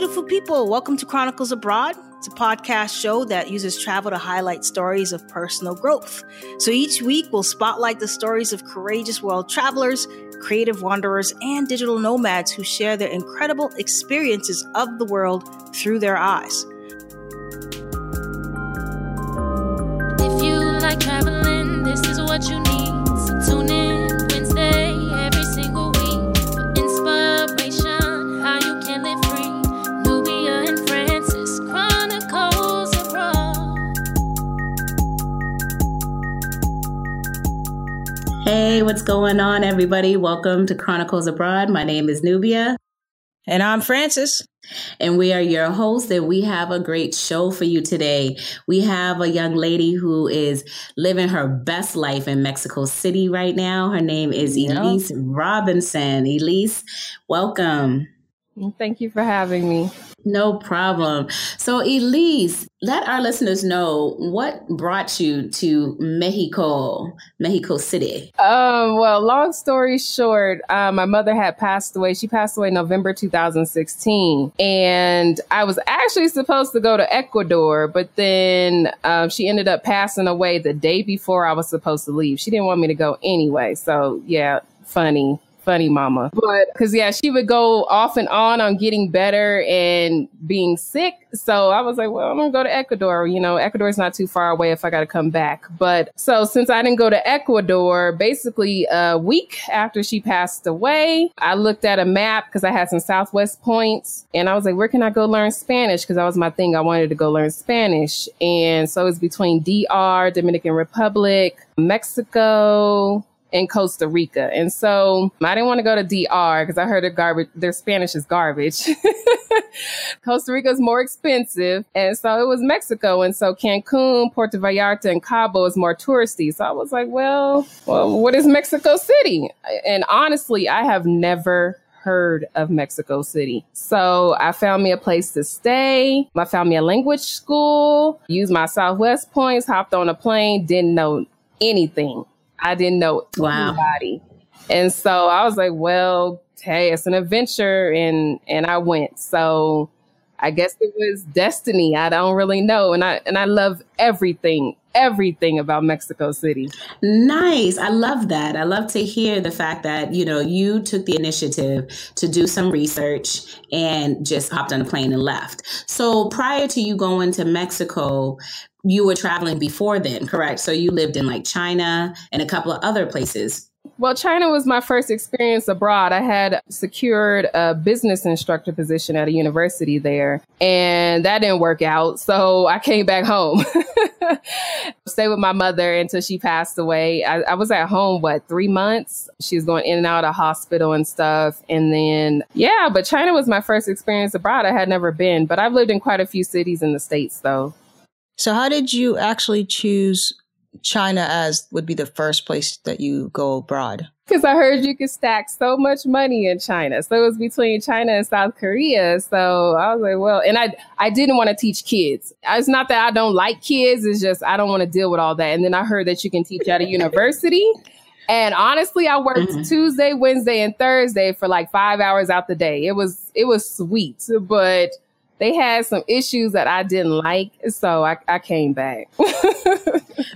beautiful people. Welcome to Chronicles Abroad. It's a podcast show that uses travel to highlight stories of personal growth. So each week, we'll spotlight the stories of courageous world travelers, creative wanderers, and digital nomads who share their incredible experiences of the world through their eyes. If you like traveling, going on, everybody? Welcome to Chronicles Abroad. My name is Nubia, And I'm Francis. and we are your hosts, and we have a great show for you today. We have a young lady who is living her best life in Mexico City right now. Her name is Yeah. Elise Robinson. Elise, welcome. Thank you for having me. No problem. So, Elise, let our listeners know what brought you to Mexico, Mexico City. Um, well, long story short, uh, my mother had passed away. She passed away November 2016. And I was actually supposed to go to Ecuador, but then um, she ended up passing away the day before I was supposed to leave. She didn't want me to go anyway. So, yeah, funny. Funny mama. But because, yeah, she would go off and on on getting better and being sick. So I was like, well, I'm going to go to Ecuador. You know, Ecuador's not too far away if I got to come back. But so since I didn't go to Ecuador, basically a week after she passed away, I looked at a map because I had some Southwest points and I was like, where can I go learn Spanish? Because that was my thing. I wanted to go learn Spanish. And so it's between DR, Dominican Republic, Mexico, and Costa Rica. And so I didn't want to go to DR because I heard their garbage, their Spanish is garbage. Costa Rica is more expensive. And so it was Mexico. And so Cancun, Puerto Vallarta, and Cabo is more touristy. So I was like, well, well, what is Mexico City? And honestly, I have never heard of Mexico City. So I found me a place to stay. I found me a language school, used my Southwest points, hopped on a plane, didn't know anything. I didn't know Wow. anybody. And so I was like, well, hey, it's an adventure and and I went. So I guess it was destiny. I don't really know. And I and I love everything, everything about Mexico City. Nice. I love that. I love to hear the fact that, you know, you took the initiative to do some research and just hopped on a plane and left. So prior to you going to Mexico, you were traveling before then, correct? So you lived in like China and a couple of other places. Well, China was my first experience abroad. I had secured a business instructor position at a university there, and that didn't work out. So I came back home, stay with my mother until she passed away. I, I was at home, what, three months? She was going in and out of hospital and stuff. And then, yeah, but China was my first experience abroad. I had never been, but I've lived in quite a few cities in the States, though. So, how did you actually choose China as would be the first place that you go abroad? Because I heard you could stack so much money in China. So it was between China and South Korea. So I was like, well, and I I didn't want to teach kids. It's not that I don't like kids, it's just I don't want to deal with all that. And then I heard that you can teach at a university. And honestly, I worked Mhm. Tuesday, Wednesday, and Thursday for like five hours out the day. It was it was sweet, but they had some issues that I didn't like. So I, I came back.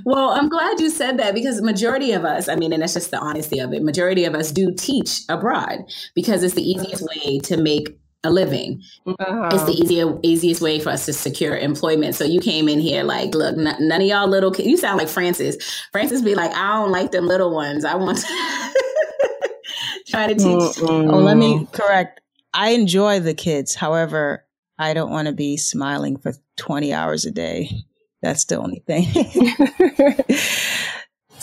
Well, I'm glad you said that because majority of us, I mean, and that's just the honesty of it, majority of us do teach abroad because it's the easiest way to make a living. Uh-huh. It's the easier, easiest way for us to secure employment. So you came in here like, look, n- none of y'all little kids. You sound like Francis. Francis be like, I don't like them little ones. I want to try to teach. Mm-mm. Oh, let me correct. I enjoy the kids. However, I don't want to be smiling for 20 hours a day. That's the only thing.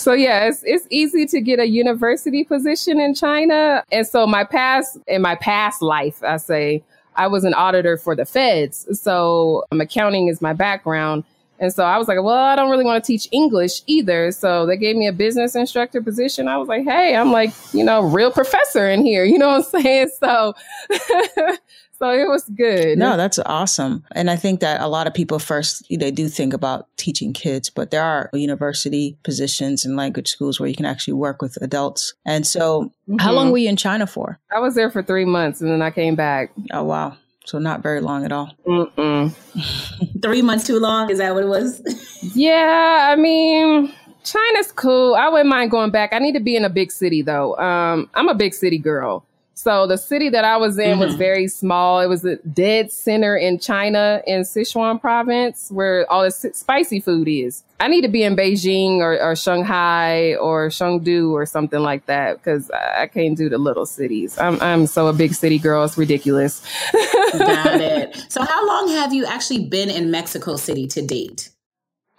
So yeah, it's it's easy to get a university position in China. And so my past in my past life, I say I was an auditor for the feds. So um, accounting is my background. And so I was like, well, I don't really want to teach English either. So they gave me a business instructor position. I was like, hey, I'm like, you know, real professor in here. You know what I'm saying? So so it was good. no, that's awesome. And I think that a lot of people first, they do think about teaching kids, but there are university positions and language schools where you can actually work with adults. And so, how Mhm. long were you in China for? I was there for three months and then I came back. Oh, wow. So not very long at all. Mm-mm. Three months too long? Is that what it was? Yeah, I mean, China's cool. I wouldn't mind going back. I need to be in a big city though. Um, I'm a big city girl. So the city that I was in was Mhm. very small. It was a dead center in China in Sichuan province where all the spicy food is. I need to be in Beijing or, or Shanghai or Chengdu or something like that because I I can't do the little cities. I'm, I'm so a big city girl. It's ridiculous. Got it. So, how long have you actually been in Mexico City to date?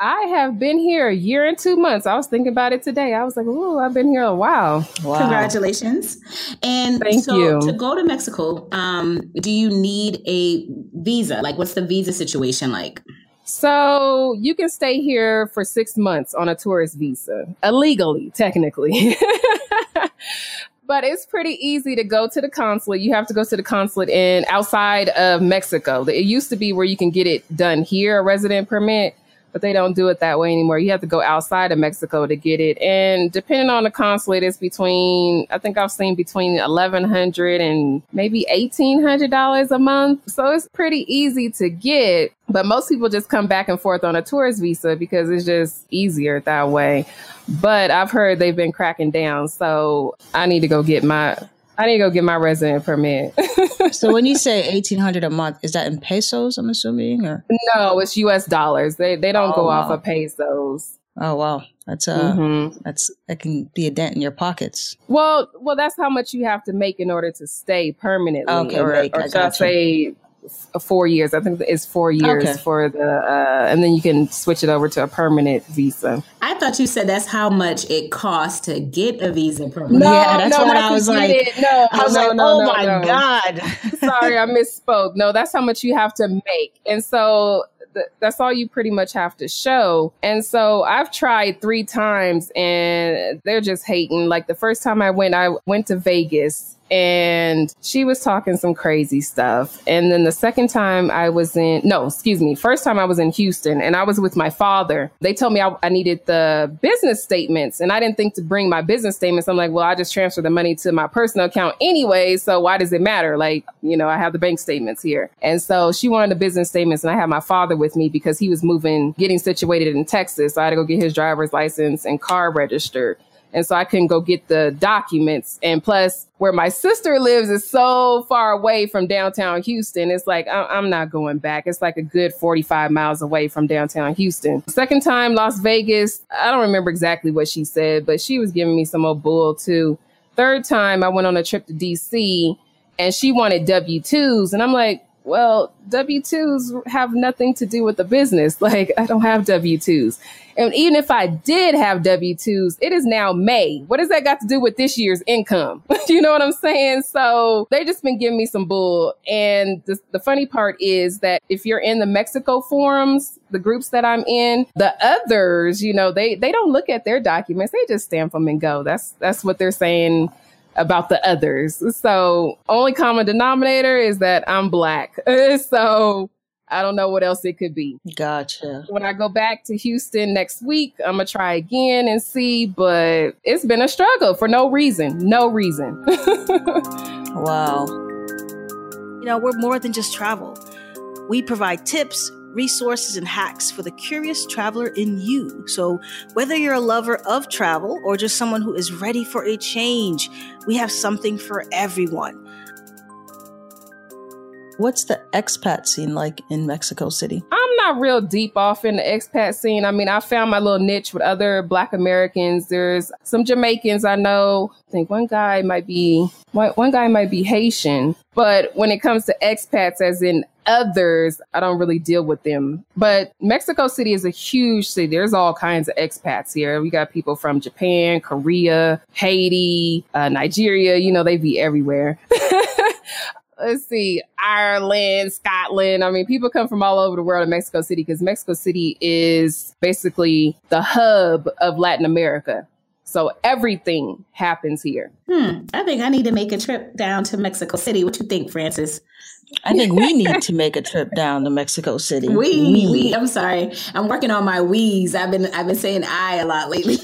I have been here a year and two months. I was thinking about it today. I was like, "Ooh, I've been here a while." Wow. Congratulations. And Thank so you. to go to Mexico, um, do you need a visa? Like, what's the visa situation like? So you can stay here for six months on a tourist visa, illegally, technically. but it's pretty easy to go to the consulate. You have to go to the consulate in outside of Mexico. It used to be where you can get it done here, a resident permit, but they don't do it that way anymore. You have to go outside of Mexico to get it. And depending on the consulate, it's between I think I've seen between eleven hundred and maybe eighteen hundred dollars a month. So it's pretty easy to get. But most people just come back and forth on a tourist visa because it's just easier that way. But I've heard they've been cracking down, so I need to go get my I need to go get my resident permit. So when you say eighteen hundred a month, is that in pesos? I'm assuming, or no, it's U.S. dollars. They they don't Oh, go off of pesos. oh wow, that's uh, Mhm. that's that can be a dent in your pockets. Well, well, that's how much you have to make in order to stay permanently, Okay, or, make, or I should I gotcha. say f- four years? I think it's four years Okay. for the, uh, and then you can switch it over to a permanent visa. I thought you said that's how much it costs to get a visa permit. No. Yeah, that's what I was like- it. No, I was no, like, no, oh no, my no. god. Sorry, I misspoke. No, that's how much you have to make. And so th- that's all you pretty much have to show. And so I've tried three times and they're just hating. Like the first time I went, I went to Vegas and she was talking some crazy stuff. And then the second time I was in, no, excuse me, first time I was in Houston and I was with my father. They told me I, I needed the business statements and I didn't think to bring my business statements. I'm like, well, I just transfer the money to my personal account anyway. So why does it matter? Like, you know, I have the bank statements here. And so she wanted the business statements and I had my father with me because he was moving, getting situated in Texas. So I had to go get his driver's license and car registered. And so I couldn't go get the documents. And plus, where my sister lives is so far away from downtown Houston. It's like, I- I'm not going back. It's like a good 45 miles away from downtown Houston. Second time, Las Vegas. I don't remember exactly what she said, but she was giving me some old bull too. Third time, I went on a trip to DC and she wanted W 2s. And I'm like, well, W 2s have nothing to do with the business. Like, I don't have W 2s. And even if I did have W 2s, it is now May. What does that got to do with this year's income? you know what I'm saying? So they just been giving me some bull. And the, the funny part is that if you're in the Mexico forums, the groups that I'm in, the others, you know, they, they don't look at their documents. They just stamp them and go. That's, that's what they're saying about the others. So only common denominator is that I'm black. so I don't know what else it could be. Gotcha. When I go back to Houston next week, I'm gonna try again and see, but it's been a struggle for no reason. No reason. Wow. You know, we're more than just travel. We provide tips, resources, and hacks for the curious traveler in you. So, whether you're a lover of travel or just someone who is ready for a change, we have something for everyone. What's the expat scene like in Mexico City? I'm not real deep off in the expat scene. I mean, I found my little niche with other Black Americans. There's some Jamaicans I know. I think one guy might be one, guy might be Haitian. But when it comes to expats, as in others, I don't really deal with them. But Mexico City is a huge city. There's all kinds of expats here. We got people from Japan, Korea, Haiti, uh, Nigeria. You know, they be everywhere. let's see, Ireland, Scotland. I mean, people come from all over the world in Mexico City because Mexico City is basically the hub of Latin America. So everything happens here. Hmm. I think I need to make a trip down to Mexico City. What you think, Francis? I think we need to make a trip down to Mexico City. We, we. I'm sorry. I'm working on my we's. I've been, I've been saying I a lot lately.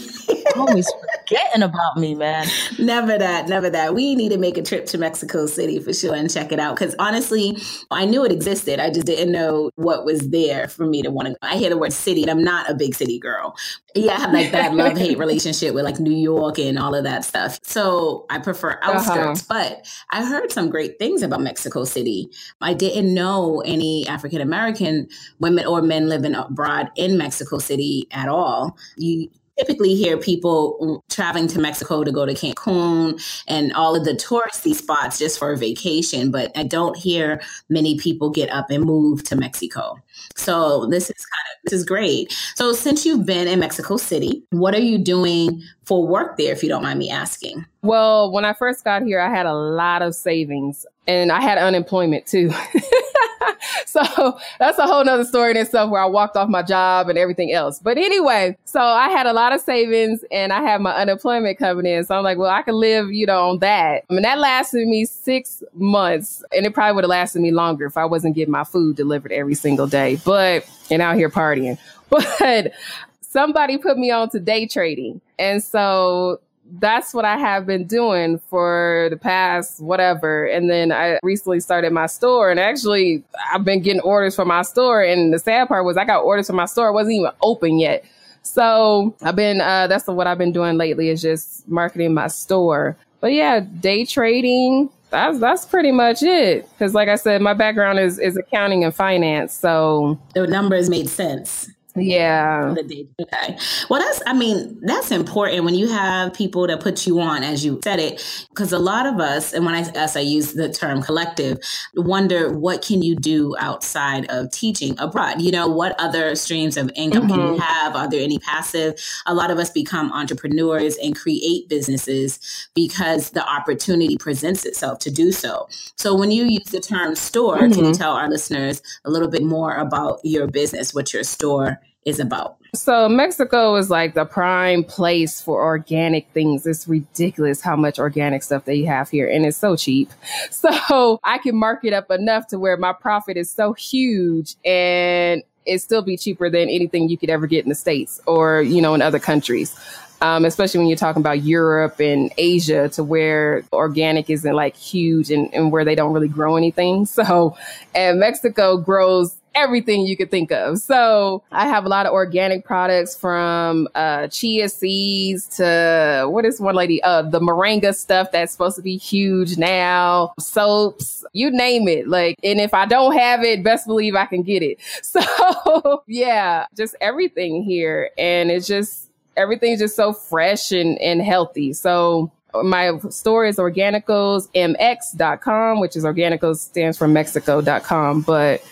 Always forgetting about me, man. never that, never that. We need to make a trip to Mexico City for sure and check it out. Because honestly, I knew it existed. I just didn't know what was there for me to want to. Go. I hear the word city, and I'm not a big city girl. Yeah, I have like that love hate relationship with like New York and all of that stuff. So I prefer uh-huh. outskirts. Uh-huh. But I heard some great things about Mexico City. I didn't know any African American women or men living abroad in Mexico City at all. You typically hear people traveling to Mexico to go to Cancun and all of the touristy spots just for a vacation, but I don't hear many people get up and move to Mexico. So this is kind of this is great. So since you've been in Mexico City, what are you doing for work there if you don't mind me asking? Well, when I first got here, I had a lot of savings and I had unemployment too. so that's a whole nother story in itself where I walked off my job and everything else. But anyway, so I had a lot of savings and I had my unemployment coming in. So I'm like, well, I can live, you know, on that. I mean, that lasted me six months and it probably would have lasted me longer if I wasn't getting my food delivered every single day, but, and out here partying. But somebody put me on to day trading. And so that's what I have been doing for the past whatever. And then I recently started my store and actually I've been getting orders for my store. And the sad part was I got orders for my store. It wasn't even open yet. So I've been, uh, that's what I've been doing lately is just marketing my store. But yeah, day trading, that's that's pretty much it. Because like I said, my background is is accounting and finance. So the numbers made sense. Yeah. Okay. Well, that's, I mean, that's important when you have people that put you on, as you said it, because a lot of us, and when I, as I use the term collective, wonder what can you do outside of teaching abroad? You know, what other streams of income mm-hmm. can you mm-hmm. have? Are there any passive? A lot of us become entrepreneurs and create businesses because the opportunity presents itself to do so. So when you use the term store, mm-hmm. can you mm-hmm. tell our listeners a little bit more about your business, what your store is about. So Mexico is like the prime place for organic things. It's ridiculous how much organic stuff they have here and it's so cheap. So I can mark it up enough to where my profit is so huge and it still be cheaper than anything you could ever get in the States or, you know, in other countries. Um, especially when you're talking about Europe and Asia to where organic isn't like huge and, and where they don't really grow anything. So, and Mexico grows everything you could think of. So I have a lot of organic products from uh, chia seeds to what is one lady? Uh, the moringa stuff that's supposed to be huge now, soaps, you name it. Like, and if I don't have it, best believe I can get it. So yeah, just everything here. And it's just, everything's just so fresh and, and healthy. So my store is organicosmx.com, which is organicos stands for mexico.com. But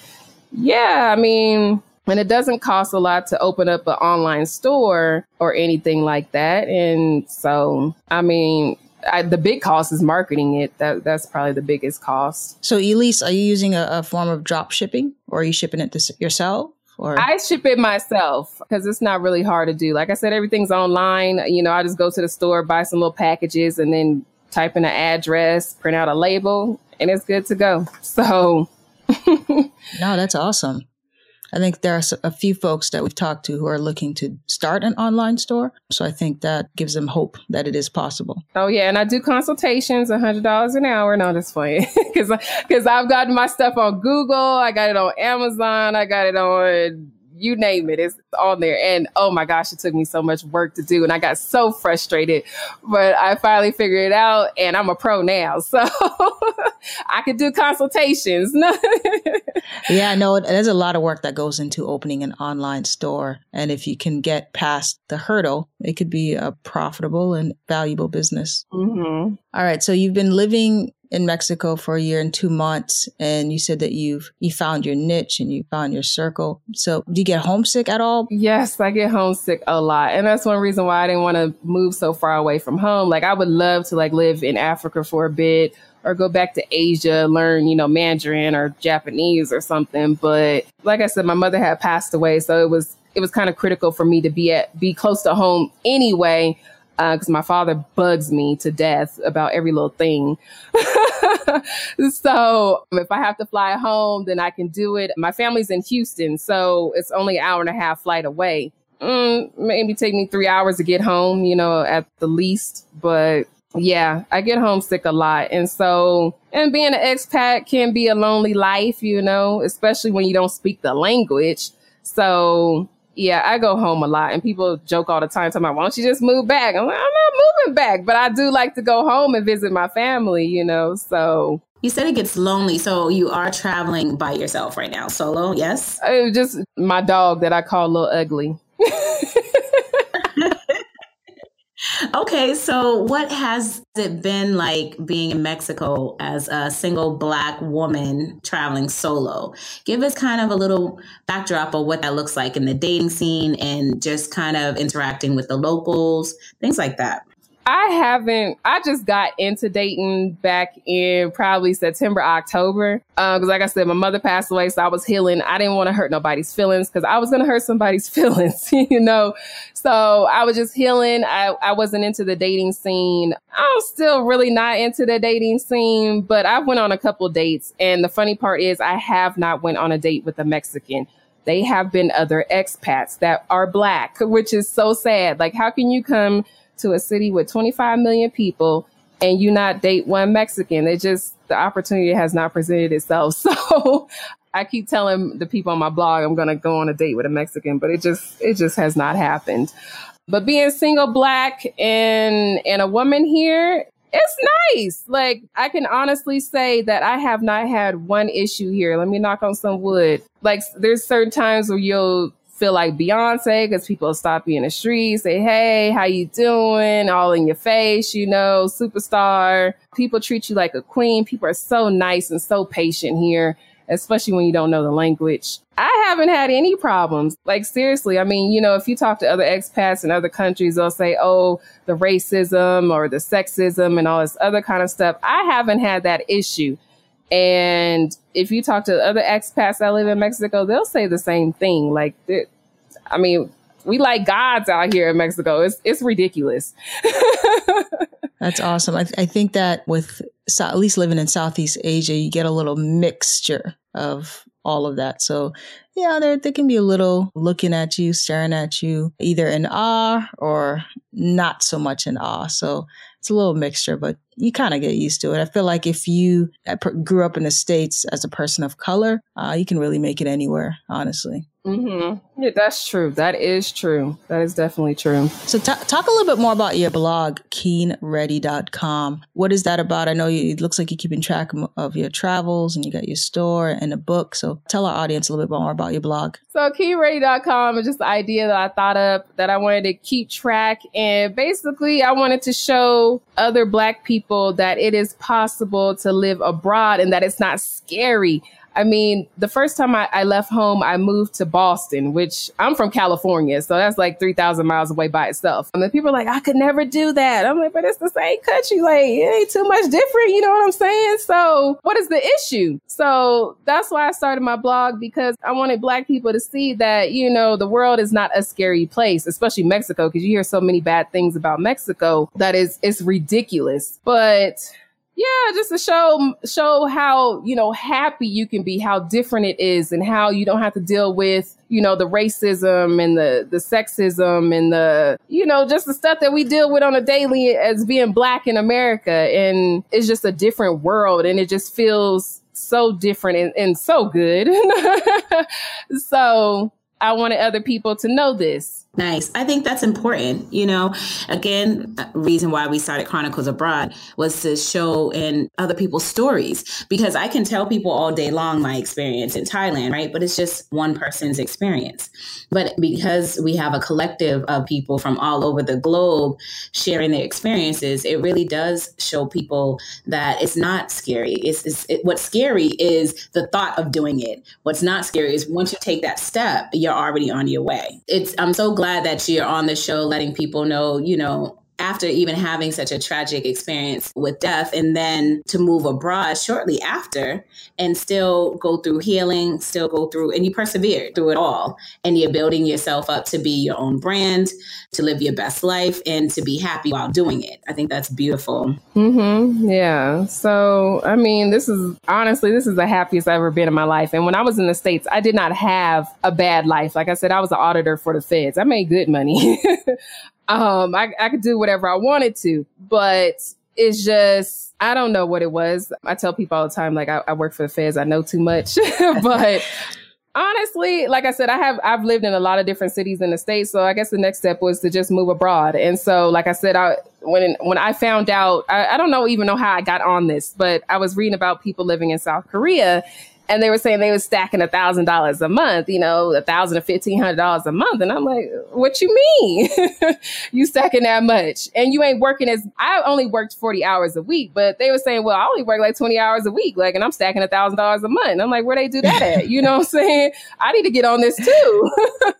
yeah, I mean, and it doesn't cost a lot to open up an online store or anything like that. And so, I mean, I, the big cost is marketing it. That that's probably the biggest cost. So, Elise, are you using a, a form of drop shipping, or are you shipping it to yourself? Or? I ship it myself because it's not really hard to do. Like I said, everything's online. You know, I just go to the store, buy some little packages, and then type in an address, print out a label, and it's good to go. So no, that's awesome. I think there are a few folks that we've talked to who are looking to start an online store. So I think that gives them hope that it is possible. Oh yeah, and I do consultations, hundred dollars an hour. No, that's funny because I've gotten my stuff on Google, I got it on Amazon, I got it on you name it, it's on there. And oh my gosh, it took me so much work to do. And I got so frustrated, but I finally figured it out and I'm a pro now. So I could do consultations. yeah, no, there's a lot of work that goes into opening an online store. And if you can get past the hurdle, it could be a profitable and valuable business. Mm-hmm. All right. So you've been living in Mexico for a year and two months, and you said that you've you found your niche and you found your circle. So, do you get homesick at all? Yes, I get homesick a lot, and that's one reason why I didn't want to move so far away from home. Like, I would love to like live in Africa for a bit or go back to Asia, learn, you know, Mandarin or Japanese or something. But like I said, my mother had passed away, so it was it was kind of critical for me to be at be close to home anyway because uh, my father bugs me to death about every little thing. so if I have to fly home, then I can do it. My family's in Houston, so it's only an hour and a half flight away. mm, maybe take me three hours to get home, you know, at the least. But yeah, I get homesick a lot. And so, and being an expat can be a lonely life, you know, especially when you don't speak the language. So, yeah, I go home a lot and people joke all the time, talking about, why don't you just move back? I'm like, I'm not moving back, but I do like to go home and visit my family, you know, so. You said it gets lonely, so you are traveling by yourself right now, solo, yes? It was just my dog that I call Little Ugly. okay, so what has it been like being in Mexico as a single black woman traveling solo? Give us kind of a little backdrop of what that looks like in the dating scene and just kind of interacting with the locals, things like that. I haven't. I just got into dating back in probably September, October. Because, um, like I said, my mother passed away, so I was healing. I didn't want to hurt nobody's feelings because I was going to hurt somebody's feelings, you know. So I was just healing. I, I wasn't into the dating scene. I'm still really not into the dating scene, but I went on a couple dates. And the funny part is, I have not went on a date with a Mexican they have been other expats that are black, which is so sad. Like, how can you come to a city with 25 million people and you not date one Mexican. It just, the opportunity has not presented itself. So I keep telling the people on my blog I'm going to go on a date with a Mexican, but it just, it just has not happened. But being single black and, and a woman here, it's nice. Like I can honestly say that I have not had one issue here. Let me knock on some wood. Like there's certain times where you'll feel like Beyonce because people stop you in the street, say, Hey, how you doing? All in your face, you know, superstar. People treat you like a queen. People are so nice and so patient here, especially when you don't know the language. I haven't had any problems. Like seriously, I mean, you know, if you talk to other expats in other countries, they'll say, "Oh, the racism or the sexism and all this other kind of stuff." I haven't had that issue. And if you talk to other expats that live in Mexico, they'll say the same thing. Like, I mean, we like gods out here in Mexico. It's it's ridiculous. That's awesome. I, th- I think that with so, at least living in Southeast Asia, you get a little mixture of all of that. So yeah, they they can be a little looking at you, staring at you, either in awe or not so much in awe. So it's a little mixture, but you kind of get used to it. I feel like if you grew up in the States as a person of color, uh, you can really make it anywhere, honestly. Mm-hmm. Yeah, that's true. That is true. That is definitely true. So, t- talk a little bit more about your blog, keenready.com. What is that about? I know you, it looks like you're keeping track of your travels and you got your store and a book. So, tell our audience a little bit more about your blog. So, keenready.com is just the idea that I thought up that I wanted to keep track. And basically, I wanted to show other Black people that it is possible to live abroad and that it's not scary. I mean, the first time I, I, left home, I moved to Boston, which I'm from California. So that's like 3,000 miles away by itself. And then people are like, I could never do that. I'm like, but it's the same country. Like, it ain't too much different. You know what I'm saying? So what is the issue? So that's why I started my blog because I wanted Black people to see that, you know, the world is not a scary place, especially Mexico, because you hear so many bad things about Mexico that is, it's ridiculous. But yeah, just to show show how, you know, happy you can be, how different it is and how you don't have to deal with, you know, the racism and the the sexism and the, you know, just the stuff that we deal with on a daily as being black in America and it's just a different world and it just feels so different and, and so good. so, I wanted other people to know this Nice. I think that's important. You know, again, reason why we started Chronicles Abroad was to show in other people's stories because I can tell people all day long my experience in Thailand, right? But it's just one person's experience. But because we have a collective of people from all over the globe sharing their experiences, it really does show people that it's not scary. It's, it's it, what's scary is the thought of doing it. What's not scary is once you take that step, you're already on your way. It's I'm so glad glad that you're on the show letting people know, you know, after even having such a tragic experience with death and then to move abroad shortly after and still go through healing, still go through, and you persevered through it all. And you're building yourself up to be your own brand, to live your best life, and to be happy while doing it. I think that's beautiful. Mm-hmm. Yeah. So, I mean, this is honestly, this is the happiest I've ever been in my life. And when I was in the States, I did not have a bad life. Like I said, I was an auditor for the feds. I made good money. um, I, I could do whatever I wanted to, but it's just I don't know what it was. I tell people all the time, like I, I work for the feds, I know too much, but honestly, like I said, I have I've lived in a lot of different cities in the states, so I guess the next step was to just move abroad. And so, like I said, I when when I found out, I, I don't know even know how I got on this, but I was reading about people living in South Korea and they were saying they were stacking a thousand dollars a month, you know, a thousand or fifteen hundred dollars a month. And I'm like, what you mean? you stacking that much? And you ain't working as I only worked 40 hours a week, but they were saying, well, I only work like 20 hours a week, like, and I'm stacking a thousand dollars a month. And I'm like, where they do that at? You know what I'm saying? I need to get on this too.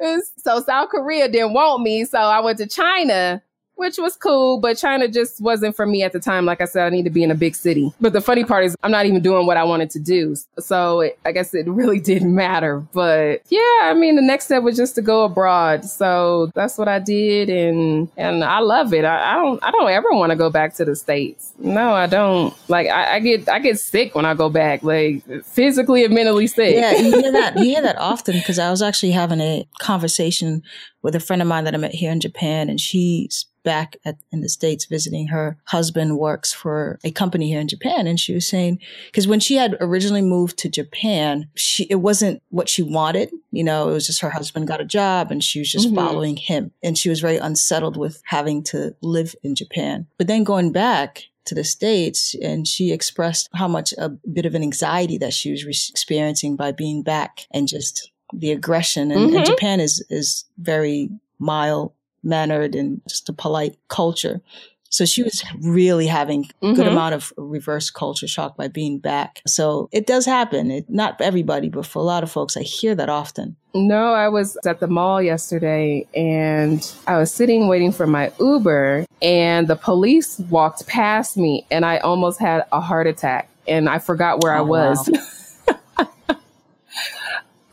so South Korea didn't want me. So I went to China which was cool, but China just wasn't for me at the time. Like I said, I need to be in a big city. But the funny part is, I'm not even doing what I wanted to do. So it, I guess it really didn't matter. But yeah, I mean, the next step was just to go abroad. So that's what I did, and and I love it. I, I don't I don't ever want to go back to the states. No, I don't. Like I, I, get I get sick when I go back, like physically and mentally sick. Yeah, you hear that. You hear that often because I was actually having a conversation with a friend of mine that I met here in Japan, and she's back at, in the States visiting her husband works for a company here in Japan. And she was saying, because when she had originally moved to Japan, she, it wasn't what she wanted. You know, it was just her husband got a job and she was just mm-hmm. following him. And she was very unsettled with having to live in Japan. But then going back, to the States and she expressed how much a bit of an anxiety that she was re- experiencing by being back and just the aggression. And, mm-hmm. and Japan is, is very mild mannered and just a polite culture. So she was really having a good mm-hmm. amount of reverse culture shock by being back. So it does happen. It, not everybody, but for a lot of folks, I hear that often. No, I was at the mall yesterday and I was sitting waiting for my Uber and the police walked past me and I almost had a heart attack and I forgot where oh, I was. Wow.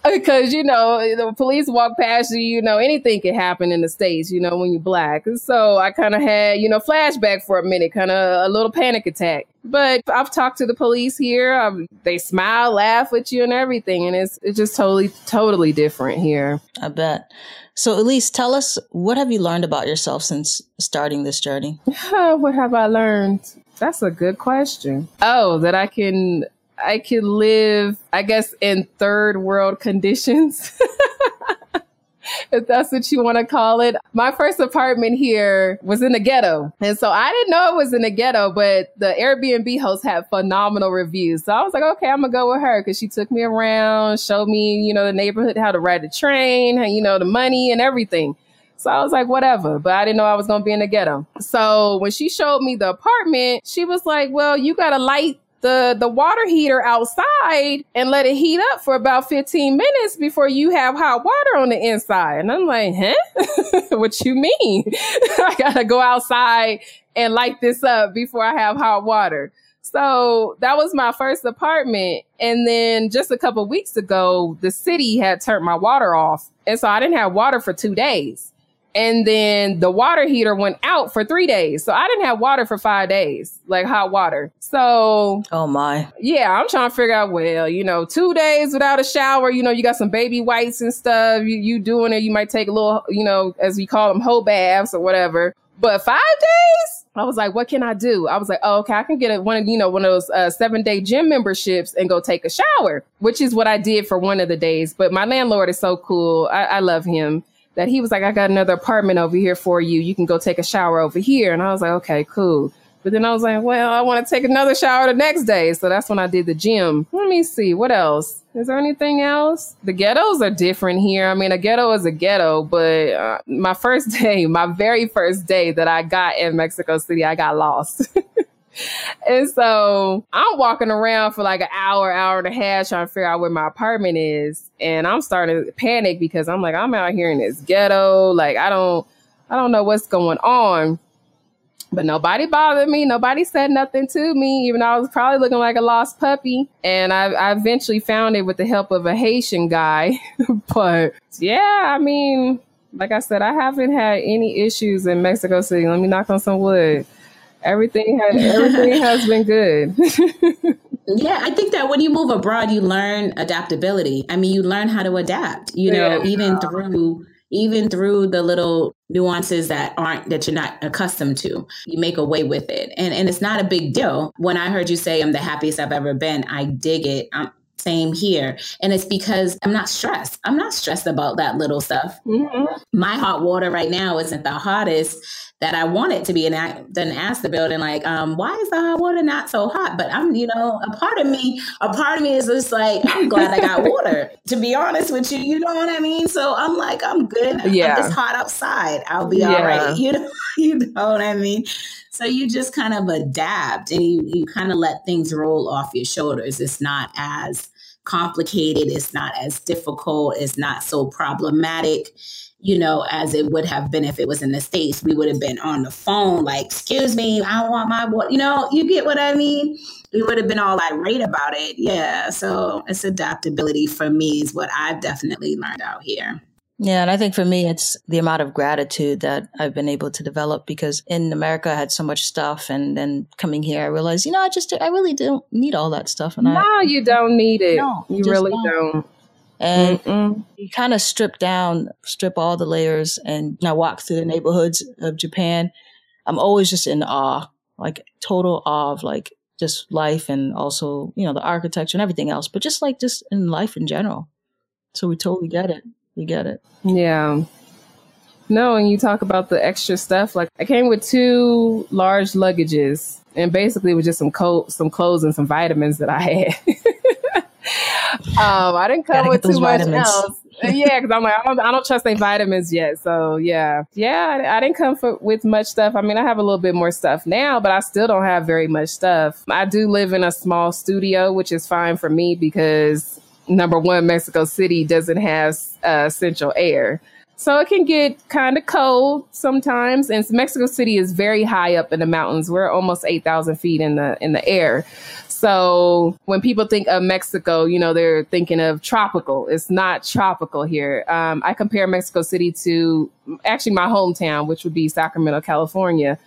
because you know the police walk past you you know anything can happen in the states you know when you're black. So i kind of had you know flashback for a minute kind of a little panic attack. But i've talked to the police here. I've, they smile laugh with you and everything and it's it's just totally totally different here. I bet. So elise tell us what have you learned about yourself since starting this journey? What have i learned? That's a good question. Oh, that I can I could live, I guess, in third world conditions. if that's what you want to call it. My first apartment here was in the ghetto. And so I didn't know it was in the ghetto, but the Airbnb host had phenomenal reviews. So I was like, okay, I'm going to go with her because she took me around, showed me, you know, the neighborhood, how to ride the train, you know, the money and everything. So I was like, whatever. But I didn't know I was going to be in the ghetto. So when she showed me the apartment, she was like, well, you got a light the the water heater outside and let it heat up for about 15 minutes before you have hot water on the inside. And I'm like, huh? what you mean? I gotta go outside and light this up before I have hot water. So that was my first apartment. And then just a couple weeks ago, the city had turned my water off. And so I didn't have water for two days. And then the water heater went out for three days. So I didn't have water for five days, like hot water. So, oh my. Yeah, I'm trying to figure out, well, you know, two days without a shower, you know, you got some baby whites and stuff. You, you doing it. You might take a little, you know, as we call them, whole baths or whatever. But five days? I was like, what can I do? I was like, oh, okay, I can get a, one of, you know, one of those uh, seven day gym memberships and go take a shower, which is what I did for one of the days. But my landlord is so cool. I, I love him that he was like, I got another apartment over here for you. You can go take a shower over here. And I was like, okay, cool. But then I was like, well, I want to take another shower the next day. So that's when I did the gym. Let me see. What else? Is there anything else? The ghettos are different here. I mean, a ghetto is a ghetto, but uh, my first day, my very first day that I got in Mexico City, I got lost. and so I'm walking around for like an hour, hour and a half trying to figure out where my apartment is. And I'm starting to panic because I'm like, I'm out here in this ghetto. Like, I don't, I don't know what's going on. But nobody bothered me. Nobody said nothing to me, even though I was probably looking like a lost puppy. And I, I eventually found it with the help of a Haitian guy. but yeah, I mean, like I said, I haven't had any issues in Mexico City. Let me knock on some wood. Everything has everything has been good. yeah, I think that when you move abroad, you learn adaptability. I mean, you learn how to adapt. You know, yeah. even through even through the little nuances that aren't that you're not accustomed to you make a way with it and and it's not a big deal when i heard you say i'm the happiest i've ever been i dig it I'm, same here. And it's because I'm not stressed. I'm not stressed about that little stuff. Mm-hmm. My hot water right now isn't the hottest that I wanted to be. And I then ask the building, like, um, why is the hot water not so hot? But I'm, you know, a part of me, a part of me is just like, I'm glad I got water, to be honest with you. You know what I mean? So I'm like, I'm good. Yeah. I'm just hot outside. I'll be yeah. all right. You know, you know what I mean? So you just kind of adapt and you, you kind of let things roll off your shoulders. It's not as complicated, it's not as difficult, it's not so problematic, you know, as it would have been if it was in the States. We would have been on the phone, like, excuse me, I want my water. You know, you get what I mean? We would have been all irate about it. Yeah. So it's adaptability for me is what I've definitely learned out here. Yeah, and I think for me, it's the amount of gratitude that I've been able to develop because in America I had so much stuff, and then coming here, I realized, you know, I just I really don't need all that stuff. And i no, I, you don't need it. No, you really don't. don't. And Mm-mm. you kind of strip down, strip all the layers, and I walk through the neighborhoods of Japan. I'm always just in awe, like total awe of like just life and also you know the architecture and everything else, but just like just in life in general. So we totally get it. You get it. Yeah. No, and you talk about the extra stuff. Like I came with two large luggages, and basically it was just some coat, some clothes, and some vitamins that I had. um, I didn't come with too much else. yeah, because I'm like, I don't, I don't trust any vitamins yet. So yeah, yeah, I, I didn't come for, with much stuff. I mean, I have a little bit more stuff now, but I still don't have very much stuff. I do live in a small studio, which is fine for me because number one, Mexico City doesn't have uh, central air. So it can get kind of cold sometimes. And Mexico City is very high up in the mountains. We're almost 8,000 feet in the, in the air. So when people think of Mexico, you know, they're thinking of tropical. It's not tropical here. Um, I compare Mexico City to actually my hometown, which would be Sacramento, California.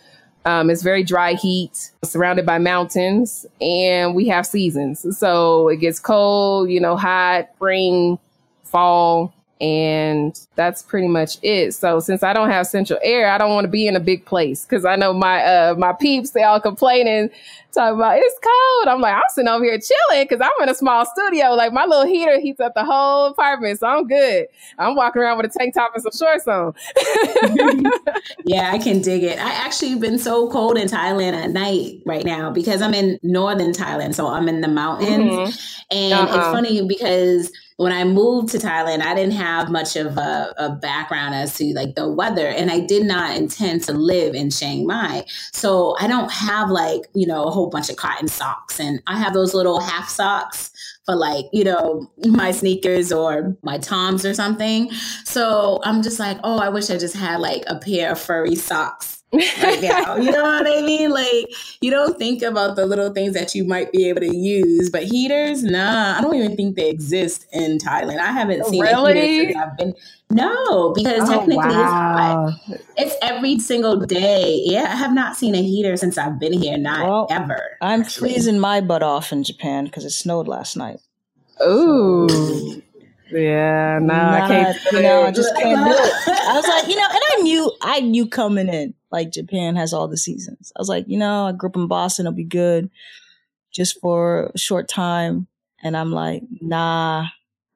Um, it's very dry heat, surrounded by mountains, and we have seasons. So it gets cold, you know, hot, spring, fall, and that's pretty much it. So since I don't have central air, I don't want to be in a big place because I know my uh my peeps they all complaining talking about it's cold. I'm like, I'm sitting over here chilling because I'm in a small studio. Like my little heater heats up the whole apartment, so I'm good. I'm walking around with a tank top and some shorts on. yeah, I can dig it. I actually been so cold in Thailand at night right now because I'm in northern Thailand, so I'm in the mountains, mm-hmm. and uh-huh. it's funny because when I moved to Thailand, I didn't have much of a, a, background as to like the weather, and I did not intend to live in Chiang Mai. So I don't have like, you know, a whole bunch of cotton socks. And I have those little half socks for like, you know, my sneakers or my Toms or something. So I'm just like, oh, I wish I just had like a pair of furry socks right now. you know what I mean? Like you don't think about the little things that you might be able to use, but heaters, nah, I don't even think they exist in Thailand. I haven't oh, seen really? a heater since I've been. No, because oh, technically wow. it's hot. It's every single day. Yeah, I have not seen a heater since I've been here. Not well, ever. I'm actually. freezing my butt off in Japan because it snowed last night. Ooh. So. Yeah, no, nah, I can't. You know, I just can't do it. I was like, you know, and I knew, I knew coming in like Japan has all the seasons. I was like, you know, I grew up in Boston, it'll be good just for a short time. And I'm like, nah,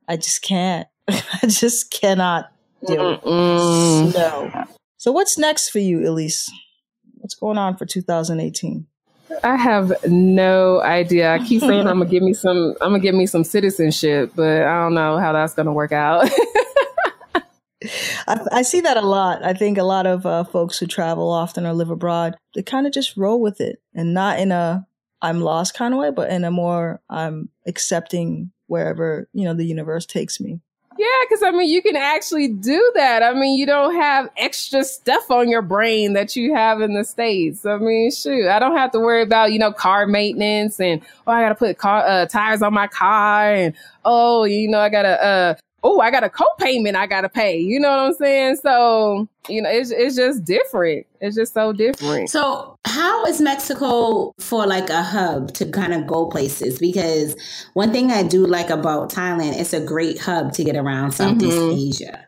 I just can't. I just cannot do it. No. So what's next for you, Elise? What's going on for 2018? I have no idea. I keep saying I'm gonna give me some. I'm gonna give me some citizenship, but I don't know how that's gonna work out. I, I, see that a lot. I think a lot of uh, folks who travel often or live abroad, they kind of just roll with it and not in a I'm lost kind of way, but in a more I'm accepting wherever, you know, the universe takes me. Yeah, because I mean, you can actually do that. I mean, you don't have extra stuff on your brain that you have in the States. I mean, shoot, I don't have to worry about, you know, car maintenance and, oh, I got to put car uh, tires on my car and, oh, you know, I got to uh, oh, I got a co-payment I gotta pay. You know what I'm saying? So, you know, it's it's just different. It's just so different. So how is Mexico for like a hub to kind of go places? Because one thing I do like about Thailand, it's a great hub to get around Southeast mm-hmm. Asia.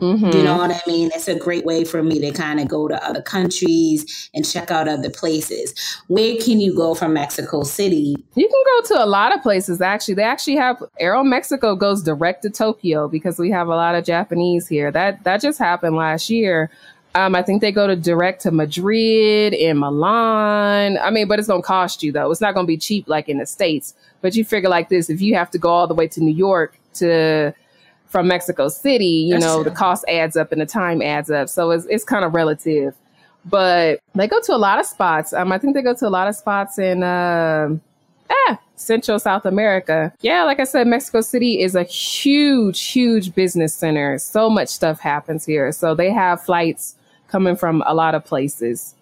Mm-hmm. You know what I mean? It's a great way for me to kind of go to other countries and check out other places. Where can you go from Mexico City? You can go to a lot of places actually. They actually have Aero Mexico goes direct to Tokyo because we have a lot of Japanese here. That that just happened last year. Um, I think they go to direct to Madrid and Milan. I mean, but it's gonna cost you though. It's not gonna be cheap like in the States. But you figure like this, if you have to go all the way to New York to from Mexico City, you That's know, true. the cost adds up and the time adds up. So it's, it's kind of relative. But they go to a lot of spots. Um, I think they go to a lot of spots in uh, ah, Central South America. Yeah, like I said, Mexico City is a huge, huge business center. So much stuff happens here. So they have flights coming from a lot of places.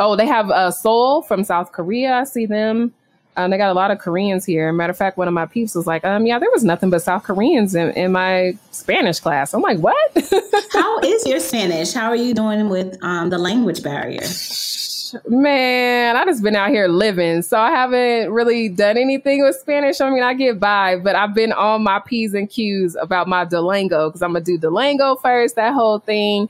Oh, they have uh, Seoul from South Korea. I see them. Um, they got a lot of Koreans here. Matter of fact, one of my peeps was like, um, yeah, there was nothing but South Koreans in, in my Spanish class. I'm like, what? How is your Spanish? How are you doing with um, the language barrier? Man, I just been out here living. So I haven't really done anything with Spanish. I mean, I get by, but I've been on my P's and Q's about my Duolingo because I'm going to do Duolingo first, that whole thing.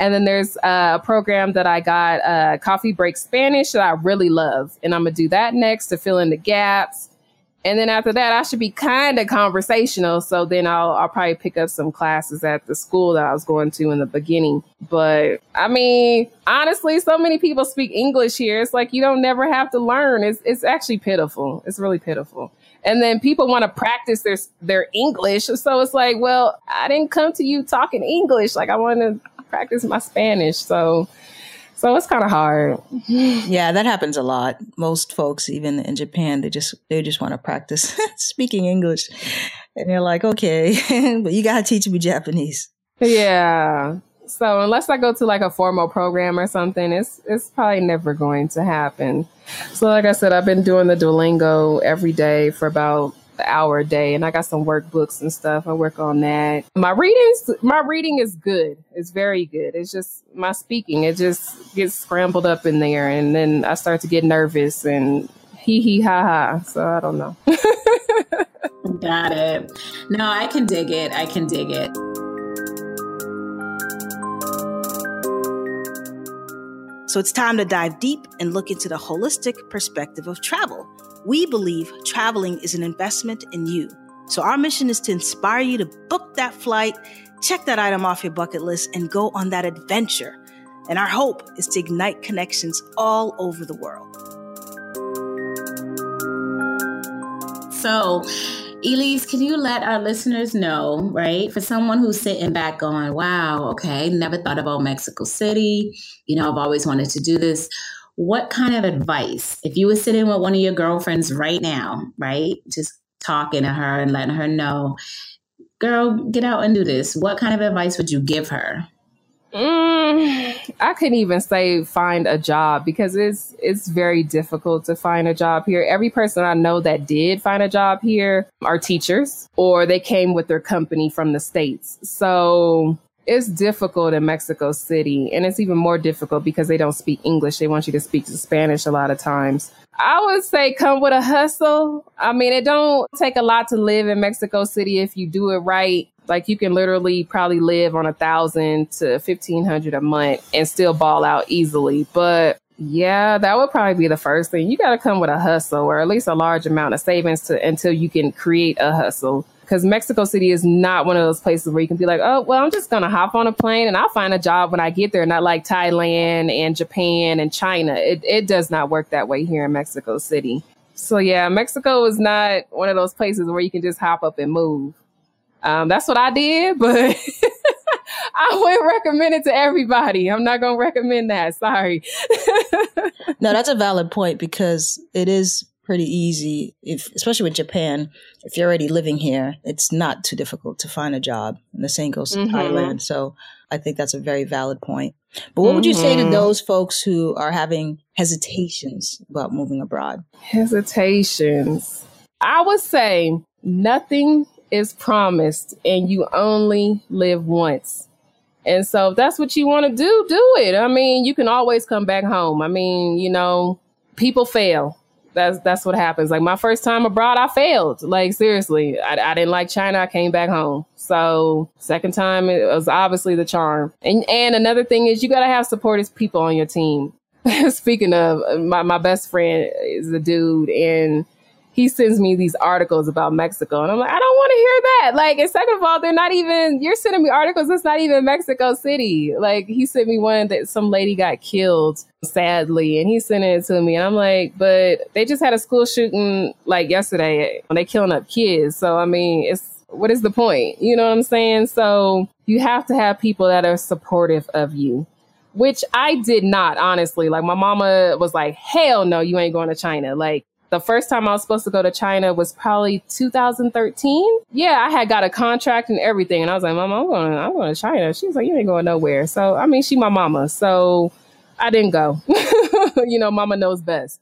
And then there's a program that I got, uh, Coffee Break Spanish, that I really love. And I'm going to do that next to fill in the gaps. And then after that, I should be kind of conversational. So then I'll, I'll probably pick up some classes at the school that I was going to in the beginning. But I mean, honestly, so many people speak English here. It's like you don't never have to learn. It's, it's actually pitiful. It's really pitiful. And then people want to practice their, their English. So it's like, well, I didn't come to you talking English. Like I want to practice my Spanish. So, so it's kind of hard. Yeah, that happens a lot. Most folks, even in Japan, they just they just want to practice speaking English, and they're like, okay, but you gotta teach me Japanese. Yeah. So unless I go to like a formal program or something, it's it's probably never going to happen. So like I said, I've been doing the Duolingo every day for about hour a day and I got some workbooks and stuff. I work on that. My readings, my reading is good. It's very good. It's just my speaking. It just gets scrambled up in there and then I start to get nervous and hee hee ha ha. So I don't know. got it. No, I can dig it. I can dig it. So it's time to dive deep and look into the holistic perspective of travel. We believe traveling is an investment in you. So our mission is to inspire you to book that flight, check that item off your bucket list, and go on that adventure. And our hope is to ignite connections all over the world. So, Elise, can you let our listeners know, right? For someone who's sitting back going, wow, okay, never thought about Mexico City. You know, I've always wanted to do this what kind of advice, if you were sitting with one of your girlfriends right now, right, just talking to her and letting her know, girl, get out and do this, what kind of advice would you give her? Mm, I couldn't even say find a job because it's it's very difficult to find a job here. Every person I know that did find a job here are teachers or they came with their company from the states. So it's difficult in Mexico City, and it's even more difficult because they don't speak English. They want you to speak Spanish a lot of times. I would say come with a hustle. I mean, it don't take a lot to live in Mexico City if you do it right. Like you can literally probably live on a thousand to fifteen hundred a month and still ball out easily. But yeah, that would probably be the first thing. You got to come with a hustle or at least a large amount of savings to until you can create a hustle because Mexico City is not one of those places where you can be like, oh, well, I'm just going to hop on a plane and I'll find a job when I get there. Not like Thailand and Japan and China. It, it does not work that way here in Mexico City. So, yeah, Mexico is not one of those places where you can just hop up and move. Um, that's what I did, but I wouldn't recommend it to everybody. I'm not going to recommend that. Sorry. no, that's a valid point because it is pretty easy if especially with Japan, if you're already living here, it's not too difficult to find a job. And the same goes to mm-hmm. Thailand. So I think that's a very valid point. But what mm-hmm. would you say to mm-hmm. those folks who are having hesitations about moving abroad? Hesitations. I would say nothing is promised and you only live once. And so if that's what you want to do, do it. I mean, you can always come back home. I mean, you know, people fail. That's that's what happens. Like my first time abroad, I failed. Like seriously, I, I didn't like China. I came back home. So second time, it was obviously the charm. And and another thing is you got to have supportive people on your team. Speaking of, my my best friend is a dude, and he sends me these articles about Mexico, and I'm like, I don't want to hear that. Like, and second of all, they're not even. You're sending me articles that's not even Mexico City. Like, he sent me one that some lady got killed sadly, and he sent it to me, and I'm like, but they just had a school shooting like yesterday, when they killing up kids. So I mean, it's what is the point? You know what I'm saying? So you have to have people that are supportive of you which I did not, honestly. Like my mama was like, hell no, you ain't going to China. Like the first time I was supposed to go to China was probably 2013. Yeah, I had got a contract and everything. And I was like, Mama, I'm going, I'm going to China. She was like, You ain't going nowhere. So, I mean, she my mama. So I didn't go. you know, mama knows best.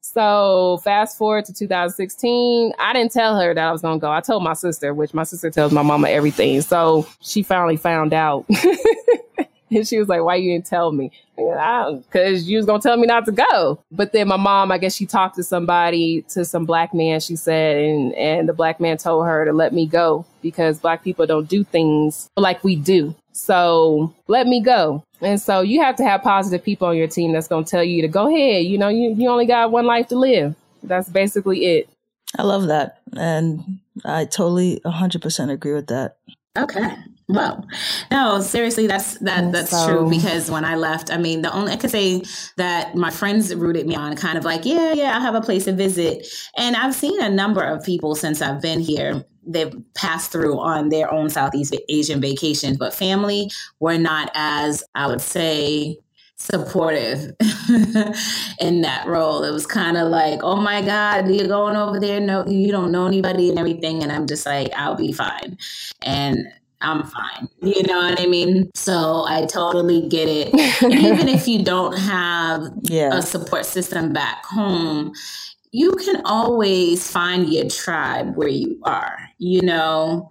So fast forward to 2016, I didn't tell her that I was gonna go. I told my sister, which my sister tells my mama everything. So she finally found out. And she was like, Why you didn't tell me? Because you was going to tell me not to go. But then my mom, I guess she talked to somebody, to some black man, she said, and, and the black man told her to let me go because black people don't do things like we do. So let me go. And so you have to have positive people on your team that's going to tell you to go ahead. You know, you, you only got one life to live. That's basically it. I love that. And I totally 100% agree with that. Okay. Well, no, seriously, that's that that's so, true because when I left, I mean, the only I could say that my friends rooted me on, kind of like, yeah, yeah, I have a place to visit, and I've seen a number of people since I've been here. They've passed through on their own Southeast Asian vacations, but family were not as I would say supportive in that role. It was kind of like, oh my God, you're going over there. No, you don't know anybody and everything. And I'm just like, I'll be fine. And I'm fine. You know what I mean? So I totally get it. Even if you don't have yeah. a support system back home, you can always find your tribe where you are, you know?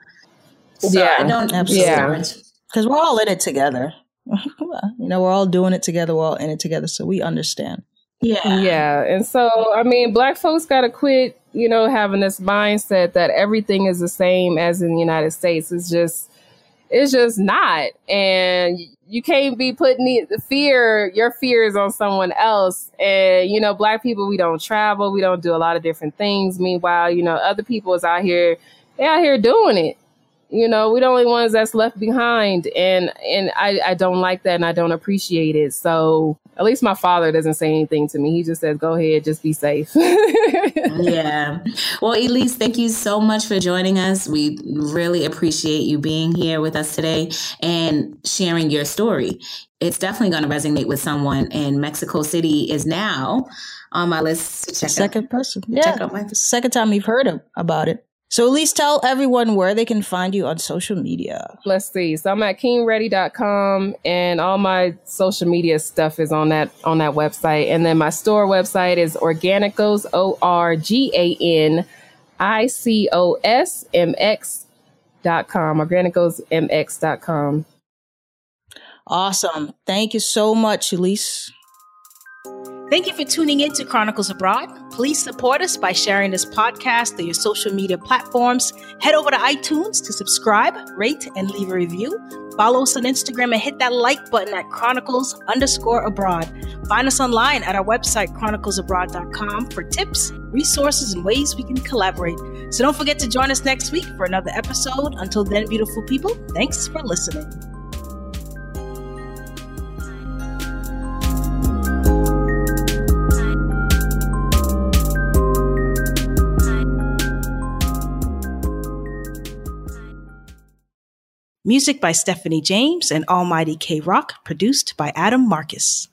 So yeah, I don't absolutely. Because we're all in it together. you know, we're all doing it together. We're all in it together. So we understand. Yeah. Yeah. And so, I mean, black folks got to quit, you know, having this mindset that everything is the same as in the United States. It's just, it's just not. And you can't be putting the fear, your fears on someone else. And, you know, black people, we don't travel, we don't do a lot of different things. Meanwhile, you know, other people is out here, they out here doing it you know we're the only ones that's left behind and and I, I don't like that and i don't appreciate it. So at least my father doesn't say anything to me. He just says go ahead just be safe. Yeah. Well elise thank you so much for joining us. We really appreciate you being here with us today and sharing your story. It's definitely going to resonate with someone and mexico city is now on my list to check second out. person. Yeah. check out my- second time we've heard of, about it so at least tell everyone where they can find you on social media. Let's see. So I'm at keenready.com and all my social media stuff is on that on that website. And then my store website is organicos O R G A N I C O S M X dot com. Organicosmx dot com. Awesome. Thank you so much, Elise. Thank you for tuning in to Chronicles Abroad. Please support us by sharing this podcast through your social media platforms. Head over to iTunes to subscribe, rate, and leave a review. Follow us on Instagram and hit that like button at Chronicles underscore abroad. Find us online at our website, chroniclesabroad.com, for tips, resources, and ways we can collaborate. So don't forget to join us next week for another episode. Until then, beautiful people, thanks for listening. Music by Stephanie James and Almighty K Rock, produced by Adam Marcus.